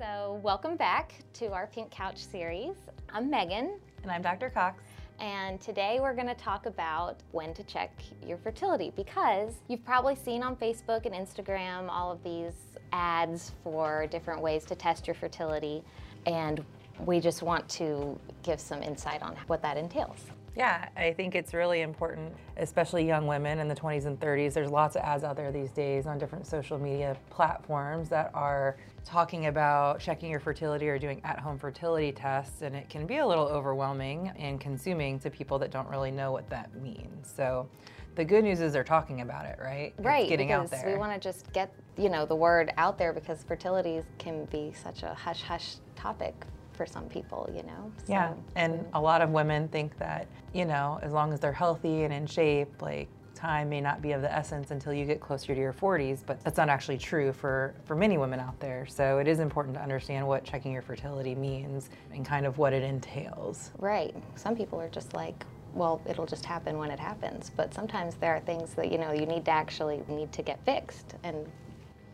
So, welcome back to our Pink Couch series. I'm Megan, And I'm Dr. Cox. and today we're going to talk about when to check your fertility because you've probably seen on Facebook and Instagram all of these ads for different ways to test your fertility, and we just want to give some insight on what that entails. Yeah, I think it's really important, especially young women in the 20s and 30s. There's lots of ads out there these days on different social media platforms that are talking about checking your fertility or doing at home fertility tests, and it can be a little overwhelming and consuming to people that don't really know what that means. So, the good news is they're talking about it, right? It's Right, getting out there. we want to just get you know the word out there because fertility can be such a hush hush topic for some people, you know. Yeah, So- and a lot of women think that, you know, as long as they're healthy and in shape, like time may not be of the essence until you get closer to your 40s, but that's not actually true for, for many women out there. So it is important to understand what checking your fertility means and kind of what it entails. Right. Some people are just like, well, it'll just happen when it happens. But sometimes there are things that you know you need to actually need to get fixed. And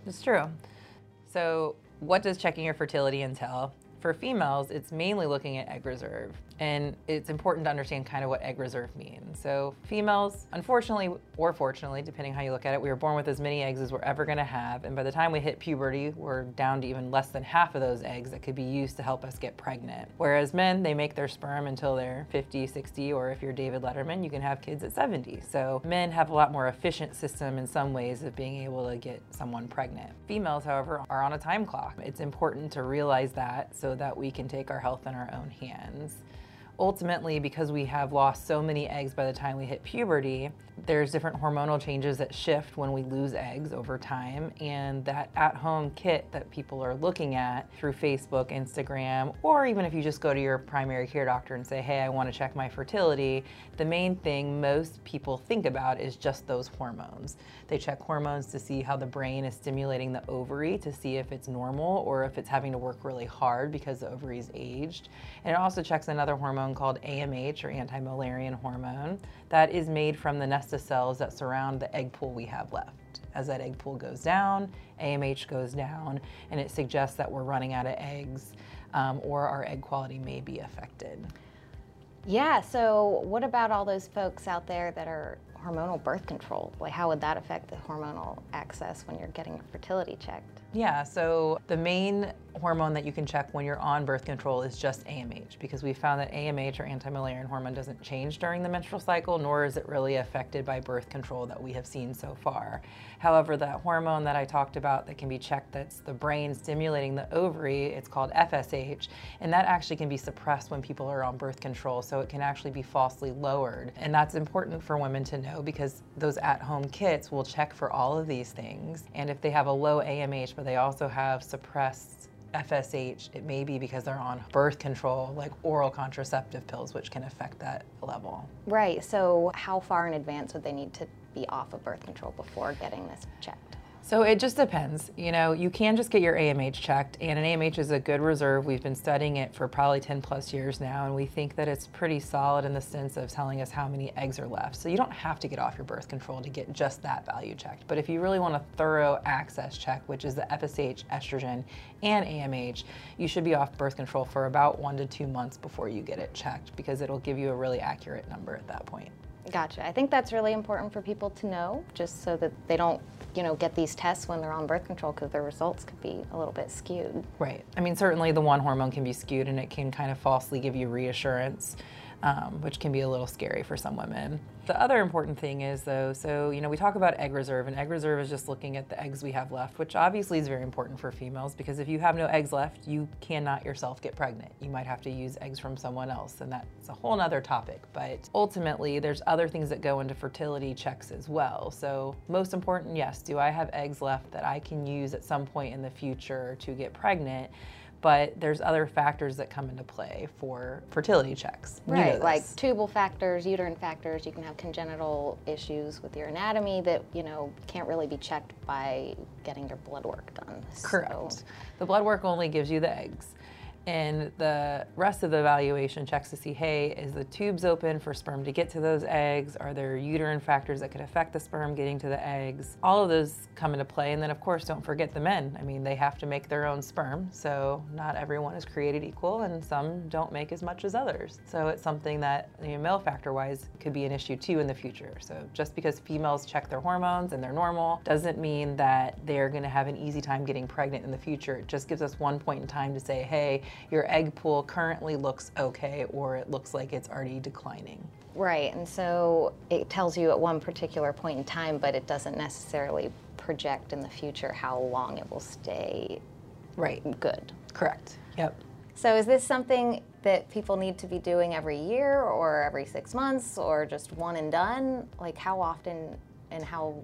It's true. So, what does checking your fertility entail? For females, it's mainly looking at egg reserve. And it's important to understand kind of what egg reserve means. So, females, unfortunately or fortunately, depending how you look at it, we were born with as many eggs as we're ever to have. And by the time we hit puberty, we're down to even less than half of those eggs that could be used to help us get pregnant. Whereas men, they make their sperm until they're 50, 60, or if you're David Letterman, you can have kids at 70. So, men have a lot more efficient system in some ways of being able to get someone pregnant. Females, however, are on a time clock. It's important to realize that so that we can take our health in our own hands ultimately because we have lost so many eggs by the time we hit puberty there's different hormonal changes that shift when we lose eggs over time. And that at-home kit that people are looking at through facebook instagram or even if you just go to your primary care doctor and say hey i want to check my fertility the main thing most people think about is just those hormones. They check hormones to see how the brain is stimulating the ovary to see if it's normal or if it's having to work really hard because the ovary is aged. And it also checks another hormone called AMH or anti-Mullerian hormone that is made from the nesta cells that surround the egg pool we have left. As that egg pool goes down, AMH goes down, and it suggests that we're running out of eggs um, or our egg quality may be affected. yeah, so what about all those folks out there that are hormonal birth control? Like, how would that affect the hormonal axis when you're getting your fertility checked? Yeah, so the main hormone that you can check when you're on birth control is just AMH because we found that AMH or anti-Mullerian hormone doesn't change during the menstrual cycle, nor is it really affected by birth control that we have seen so far. However, that hormone that I talked about that can be checked, that's the brain stimulating the ovary, it's called FSH, and that actually can be suppressed when people are on birth control, so it can actually be falsely lowered. And that's important for women to know because those at-home kits will check for all of these things, and if they have a low AMH, but they also have suppressed FSH, it may be because they're on birth control, like oral contraceptive pills, which can affect that level. Right. So, how far in advance would they need to be off of birth control before getting this checked? So it just depends. You know, you can just get your AMH checked, and an AMH is a good reserve. We've been studying it for probably 10 plus years now, and we think that it's pretty solid in the sense of telling us how many eggs are left. So you don't have to get off your birth control to get just that value checked. But if you really want a thorough axis check, which is the FSH, estrogen, and AMH, you should be off birth control for about one to two months before you get it checked because it'll give you a really accurate number at that point. Gotcha. I think that's really important for people to know, just so that they don't, you know, get these tests when they're on birth control because their results could be a little bit skewed. Right. I mean, certainly the one hormone can be skewed and it can kind of falsely give you reassurance, um, which can be a little scary for some women. The other important thing is, though, so, you know, we talk about egg reserve, and egg reserve is just looking at the eggs we have left, which obviously is very important for females because if you have no eggs left, you cannot yourself get pregnant. You might have to use eggs from someone else, and that's a whole nother topic. But ultimately, there's other things that go into fertility checks as well. So, most important, yes, do I have eggs left that I can use at some point in the future to get pregnant? But there's other factors that come into play for fertility checks. You know Right, like tubal factors, uterine factors. You can have congenital issues with your anatomy that you know can't really be checked by getting your blood work done. So- Correct. The blood work only gives you the eggs. And the rest of the evaluation checks to see hey, is the tubes open for sperm to get to those eggs? Are there uterine factors that could affect the sperm getting to the eggs? All of those come into play. And then, of course, don't forget the men. I mean, they have to make their own sperm. So, not everyone is created equal, and some don't make as much as others. So, it's something that, you know, male factor wise, could be an issue too in the future. So, just because females check their hormones and they're normal doesn't mean that they're going to have an easy time getting pregnant in the future. It just gives us one point in time to say, hey, your egg pool currently looks okay or it looks like it's already declining. Right, and so it tells you at one particular point in time, but it doesn't necessarily project in the future how long it will stay right good. Correct. Yep. So is this something that people need to be doing every year or every six months or just one and done? Like how often and how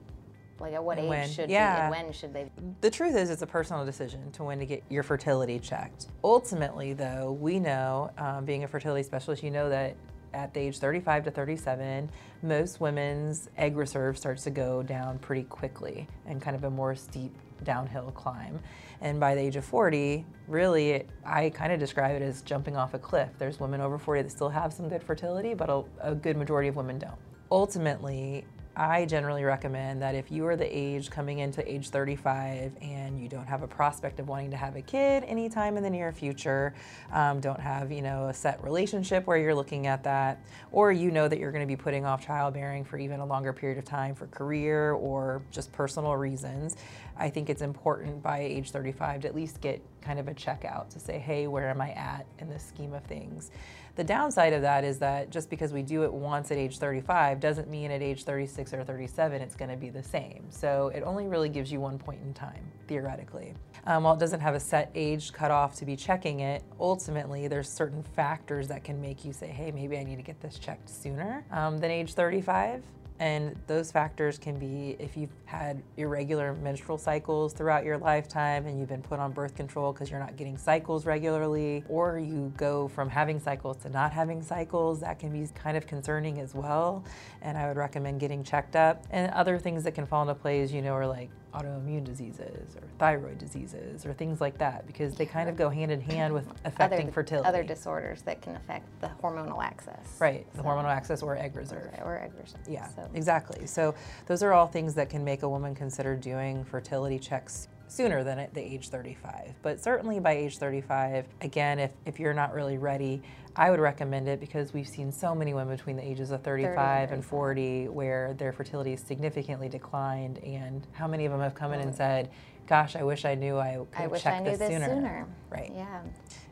like at what And age when. should Yeah. be and when should they The truth is, it's a personal decision to when to get your fertility checked. Ultimately, though, we know, um, being a fertility specialist, you know that at the age 35 to 37, most women's egg reserve starts to go down pretty quickly and kind of a more steep downhill climb. And by the age of 40, really, it, I kind of describe it as jumping off a cliff. There's women over 40 that still have some good fertility, but a, a good majority of women don't. Ultimately, I generally recommend that if you are the age coming into age 35 and you don't have a prospect of wanting to have a kid anytime in the near future, um, don't have you know a set relationship where you're looking at that, or you know that you're going to be putting off childbearing for even a longer period of time for career or just personal reasons, I think it's important by age 35 to at least get kind of a checkout to say, hey, where am I at in the scheme of things? The downside of that is that just because we do it once at age 35 doesn't mean at age 36 or 37 it's going to be the same. So it only really gives you one point in time, theoretically. Um, while it doesn't have a set age cutoff to be checking it, ultimately there's certain factors that can make you say, hey, maybe I need to get this checked sooner um, than age 35. And those factors can be if you've had irregular menstrual cycles throughout your lifetime and you've been put on birth control because you're not getting cycles regularly, or you go from having cycles to not having cycles, that can be kind of concerning as well. And I would recommend getting checked up. And other things that can fall into place, you know, are like autoimmune diseases or thyroid diseases or things like that because they kind of go hand in hand with affecting other, fertility. other disorders that can affect the hormonal axis. Right, the So- hormonal axis or egg reserve. or egg reserve. Yeah, So- exactly. So those are all things that can make a woman consider doing fertility checks sooner than at the age 35. But certainly by age 35, again, if, if you're not really ready, I would recommend it because we've seen so many women between the ages of 35 and 40 where their fertility is significantly declined. And how many of them have come in and said, Gosh, I wish I knew I could have checked I this sooner. sooner. Right, Yeah.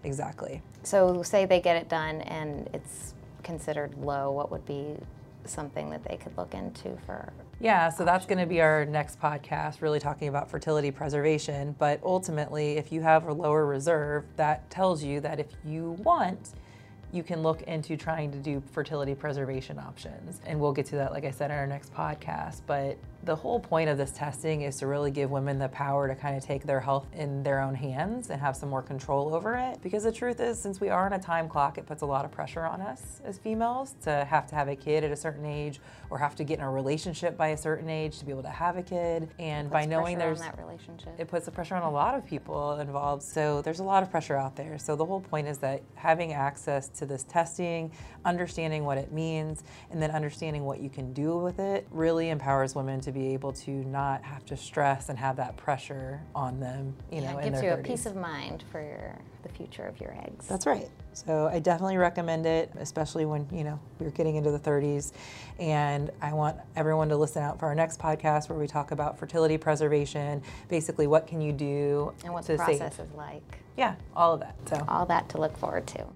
exactly. So say they get it done and it's considered low, what would be something that they could look into for Yeah, so that's going to be our next podcast, really talking about fertility preservation. But ultimately, if you have a lower reserve, that tells you that if you want, you can look into trying to do fertility preservation options. And we'll get to that, like I said, in our next podcast. But the whole point of this testing is to really give women the power to kind of take their health in their own hands and have some more control over it. Because the truth is, since we are on a time clock, it puts a lot of pressure on us as females to have to have a kid at a certain age or have to get in a relationship by a certain age to be able to have a kid. And by knowing there's that relationship. it puts the pressure on a lot of people involved. So there's a lot of pressure out there. So the whole point is that having access to this testing, understanding what it means, and then understanding what you can do with it really empowers women to be able to not have to stress and have that pressure on them, you yeah, know, it in gives you a peace of mind for your, the future of your eggs. That's right. So I definitely recommend it, especially when you know we're getting into the 30s. And I want everyone to listen out for our next podcast where we talk about fertility preservation. Basically, what can you do and what the process save? is like. Yeah, all of that. So All that to look forward to.